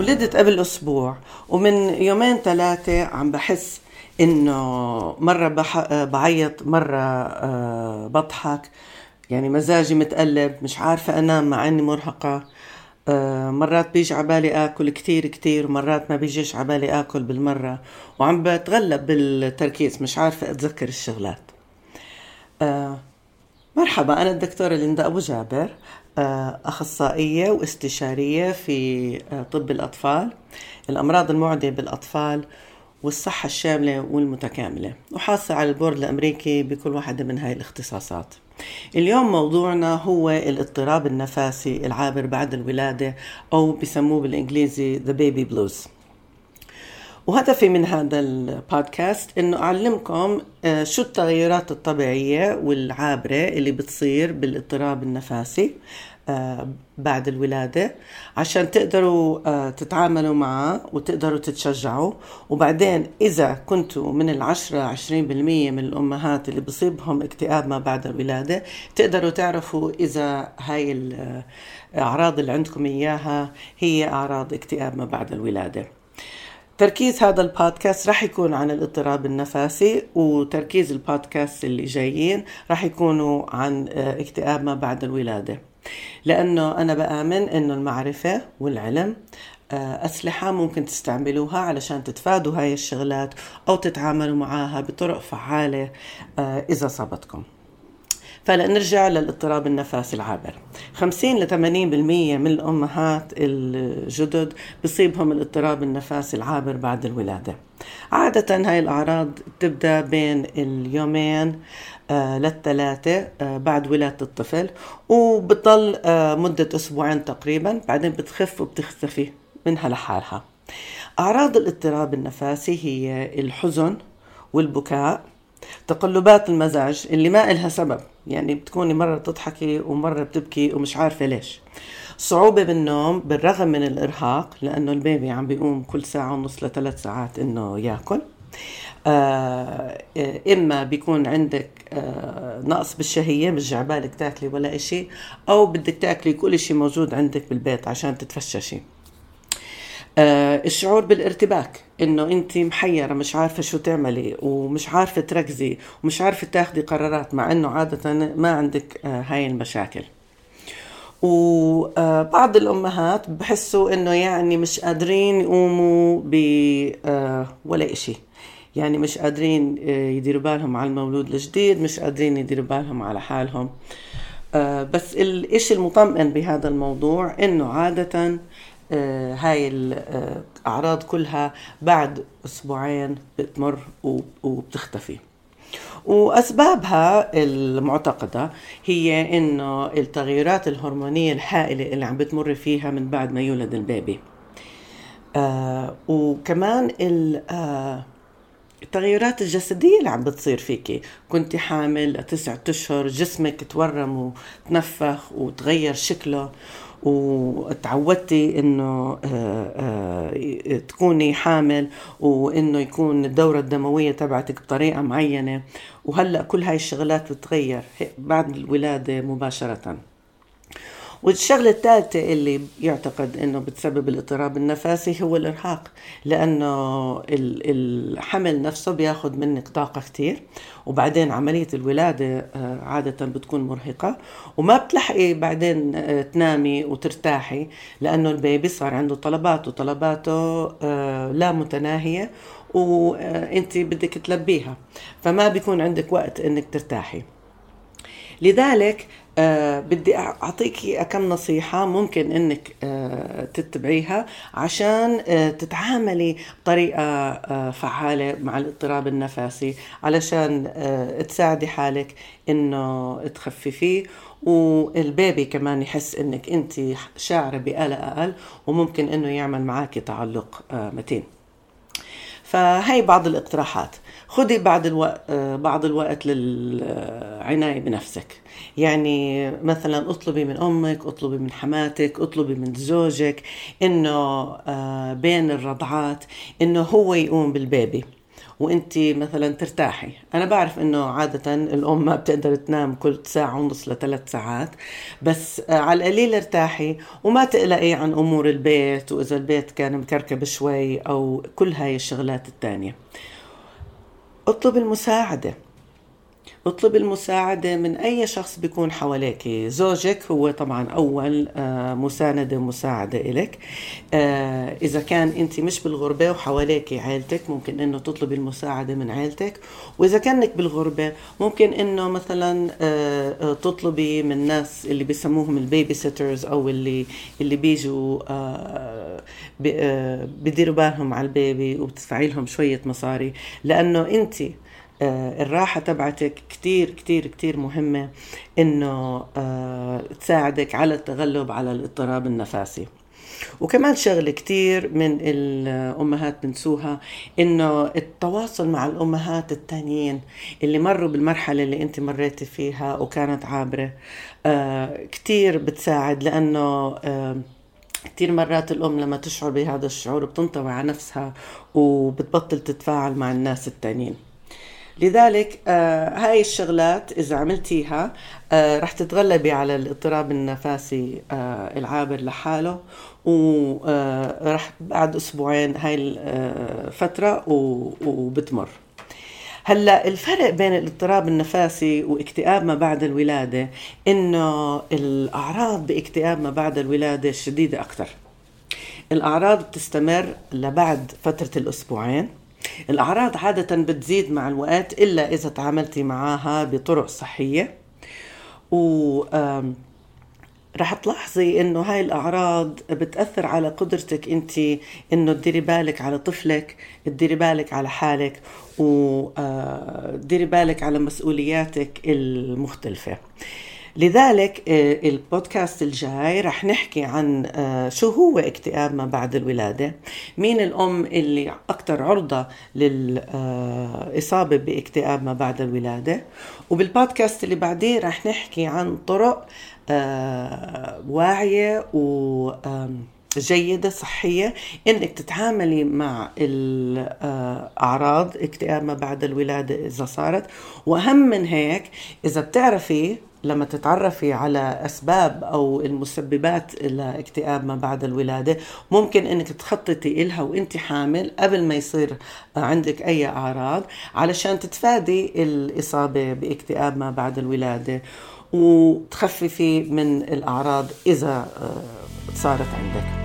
ولدت قبل أسبوع ومن يومين ثلاثة عم بحس إنه مرة بح... بعيط مرة آه، بضحك. يعني مزاجي متقلب مش عارفة أنام مع إني مرهقة. آه، مرات بيجي عبالي آكل كتير كتير. مرات ما بيجيش عبالي آكل بالمرة. وعم بتغلب بالتركيز مش عارفة أتذكر الشغلات. آه، مرحبا أنا الدكتورة ليندا أبو جابر. أخصائية واستشارية في آه، طب الأطفال الأمراض المعدية بالأطفال والصحة الشاملة والمتكاملة وحاصل على البورد الأمريكي بكل واحدة من هاي الاختصاصات. اليوم موضوعنا هو الاضطراب النفسي العابر بعد الولادة أو بسموه بالإنجليزي The Baby Blues. وهدفي من هذا البودكاست إنه أعلمكم آه، شو التغيرات الطبيعية والعابرة اللي بتصير بالاضطراب النفسي بعد الولادة عشان تقدروا آه، تتعاملوا معه وتقدروا تتشجعوا. وبعدين إذا كنتوا من العشرة عشرين بالمية من الأمهات اللي بصيبهم اكتئاب ما بعد الولادة تقدروا تعرفوا إذا هاي الأعراض اللي عندكم إياها هي أعراض اكتئاب ما بعد الولادة. تركيز هذا البودكاست راح يكون عن الاضطراب النفسي وتركيز البودكاست اللي جايين راح يكونوا عن آه، اكتئاب ما بعد الولادة. لأنه أنا بآمن أنه المعرفة والعلم آه، أسلحة ممكن تستعملوها علشان تتفادوا هاي الشغلات أو تتعاملوا معها بطرق فعالة آه، إذا صابتكم. فلنرجع للاضطراب النفسي العابر. 50 ل 80% من الأمهات الجدد بصيبهم الاضطراب النفسي العابر بعد الولادة. عادة هاي الأعراض تبدأ بين اليومين آه للثلاثة آه بعد ولادة الطفل وبتضل آه مدة أسبوعين تقريبا. بعدين بتخف وبتختفي منها لحالها. أعراض الاضطراب النفسي هي الحزن والبكاء تقلبات المزاج اللي ما إلها سبب. يعني بتكوني مرة بتضحكي ومرة بتبكي ومش عارفة ليش. صعوبة بالنوم بالرغم من الإرهاق لأنه البيبي عم بيقوم كل ساعة ونص لثلاث ساعات إنه ياكل. آه إما بيكون عندك آه نقص بالشهية مش جعبالك تاكلي ولا إشي أو بدك تاكلي كل إشي موجود عندك بالبيت عشان تتفششي. آه الشعور بالارتباك إنه أنت محيرة مش عارفة شو تعملي ومش عارفة تركزي ومش عارفة تاخدي قرارات مع إنه عادة ما عندك آه هاي المشاكل. وبعض الأمهات بحسوا إنه يعني مش قادرين يقوموا ب آه ولا إشي. يعني مش قادرين آه، يديروا بالهم على المولود الجديد مش قادرين يديروا بالهم على حالهم. آه، بس الإشي المطمئن بهذا الموضوع إنه عادة آه، هاي الأعراض كلها بعد أسبوعين بتمر وبتختفي. وأسبابها المعتقدة هي إنه التغيرات الهرمونية الهائلة اللي عم بتمر فيها من بعد ما يولد البيبي. آه وكمان آه التغيرات الجسدية اللي عم بتصير فيكي كنت حامل لتسعة أشهر جسمك تورم وتنفخ وتغير شكله وتعودتي إنه آه، آه، تكوني حامل وإنه يكون الدورة الدموية تبعتك بطريقة معينة. وهلأ كل هاي الشغلات بتغير بعد الولادة مباشرة. والشغلة الثالثة اللي يعتقد إنه بتسبب الاضطراب النفسي هو الإرهاق لأنه الحمل نفسه بياخذ منك طاقة كتير وبعدين عملية الولادة آه، عادة بتكون مرهقة وما بتلحقي بعدين آه، تنامي وترتاحي لأنه البيبي صار عنده طلبات وطلباته آه، لا متناهية وانت بدك تلبيها فما بيكون عندك وقت إنك ترتاحي. لذلك آه بدي أعطيك كم نصيحة ممكن إنك آه تتبعيها عشان آه تتعاملي بطريقة آه فعالة مع الاضطراب النفسي علشان تساعدي حالك إنه تخففيه والبيبي كمان يحس إنك أنت شاعرة بقلق أقل وممكن إنه يعمل معك تعلق متين. فهي بعض الاقتراحات. خذي بعض الوقت بعض الوقت للعناية بنفسك. يعني مثلا اطلبي من أمك اطلبي من حماتك اطلبي من زوجك إنه آه، بين الرضعات إنه هو يقوم بالبيبي. وانت مثلا ترتاحي. أنا بعرف إنه عادة الأم ما بتقدر تنام كل ساعة ونص لثلاث ساعات بس آه، على القليل ارتاحي وما تقلقي عن أمور البيت وإذا البيت كان مكركب شوي أو كل هاي الشغلات التانية. اطلب المساعدة. اطلب المساعدة من أي شخص بيكون حواليك. زوجك هو طبعا أول آه، مساندة مساعدة إلك. آه، إذا كان أنت مش بالغربة وحواليك عيلتك ممكن أنه تطلبي المساعدة من عيلتك. وإذا كأنك بالغربة ممكن أنه مثلا آه، تطلبي من الناس اللي بيسموهم ال baby sitters أو اللي اللي بيجوا بديروا بالهم على البيبي وبتدفعي لهم شوية مصاري. لأنه أنت الراحة تبعتك كتير كتير كتير مهمة إنه آه، تساعدك على التغلب على الاضطراب النفسي وكمان شغلة كتير من الأمهات بنسوها إنه التواصل مع الأمهات التانيين اللي مروا بالمرحلة اللي أنت مريتي فيها وكانت عابرة آه، كتير بتساعد لأنه كثير مرات الأم لما تشعر بهذا الشعور بتنطوي على نفسها وبتبطل تتفاعل مع الناس التانيين. لذلك آه هاي الشغلات إذا عملتيها آه رح تتغلبي على الاضطراب النفسي آه العابر لحاله ورح بعد أسبوعين هاي الفترة وبتمر. هلأ الفرق بين الاضطراب النفسي واكتئاب ما بعد الولادة إنه الأعراض باكتئاب ما بعد الولادة شديدة أكثر الأعراض بتستمر لبعد فترة الأسبوعين. الأعراض عادة بتزيد مع الوقت إلا إذا تعاملتي معها بطرق صحية. و رح تلاحظي إنه هاي الأعراض بتأثر على قدرتك أنت إنه تديري بالك على طفلك تديري بالك على حالك وديري بالك على مسؤولياتك المختلفة. لذلك آه، البودكاست الجاي رح نحكي عن آه، شو هو اكتئاب ما بعد الولادة مين الأم اللي أكثر عرضة للإصابة باكتئاب ما بعد الولادة. وبالبودكاست اللي بعديه رح نحكي عن طرق آه، واعية و جيدة صحية. إنك تتعاملي مع الأعراض اكتئاب ما بعد الولادة إذا صارت. وأهم من هيك إذا بتعرفي لما تتعرفي على أسباب أو المسببات لاكتئاب ما بعد الولادة ممكن إنك تخططي إلها وانت حامل قبل ما يصير عندك أي أعراض علشان تتفادي الإصابة باكتئاب ما بعد الولادة. وتخففي من الأعراض إذا صارت عندك.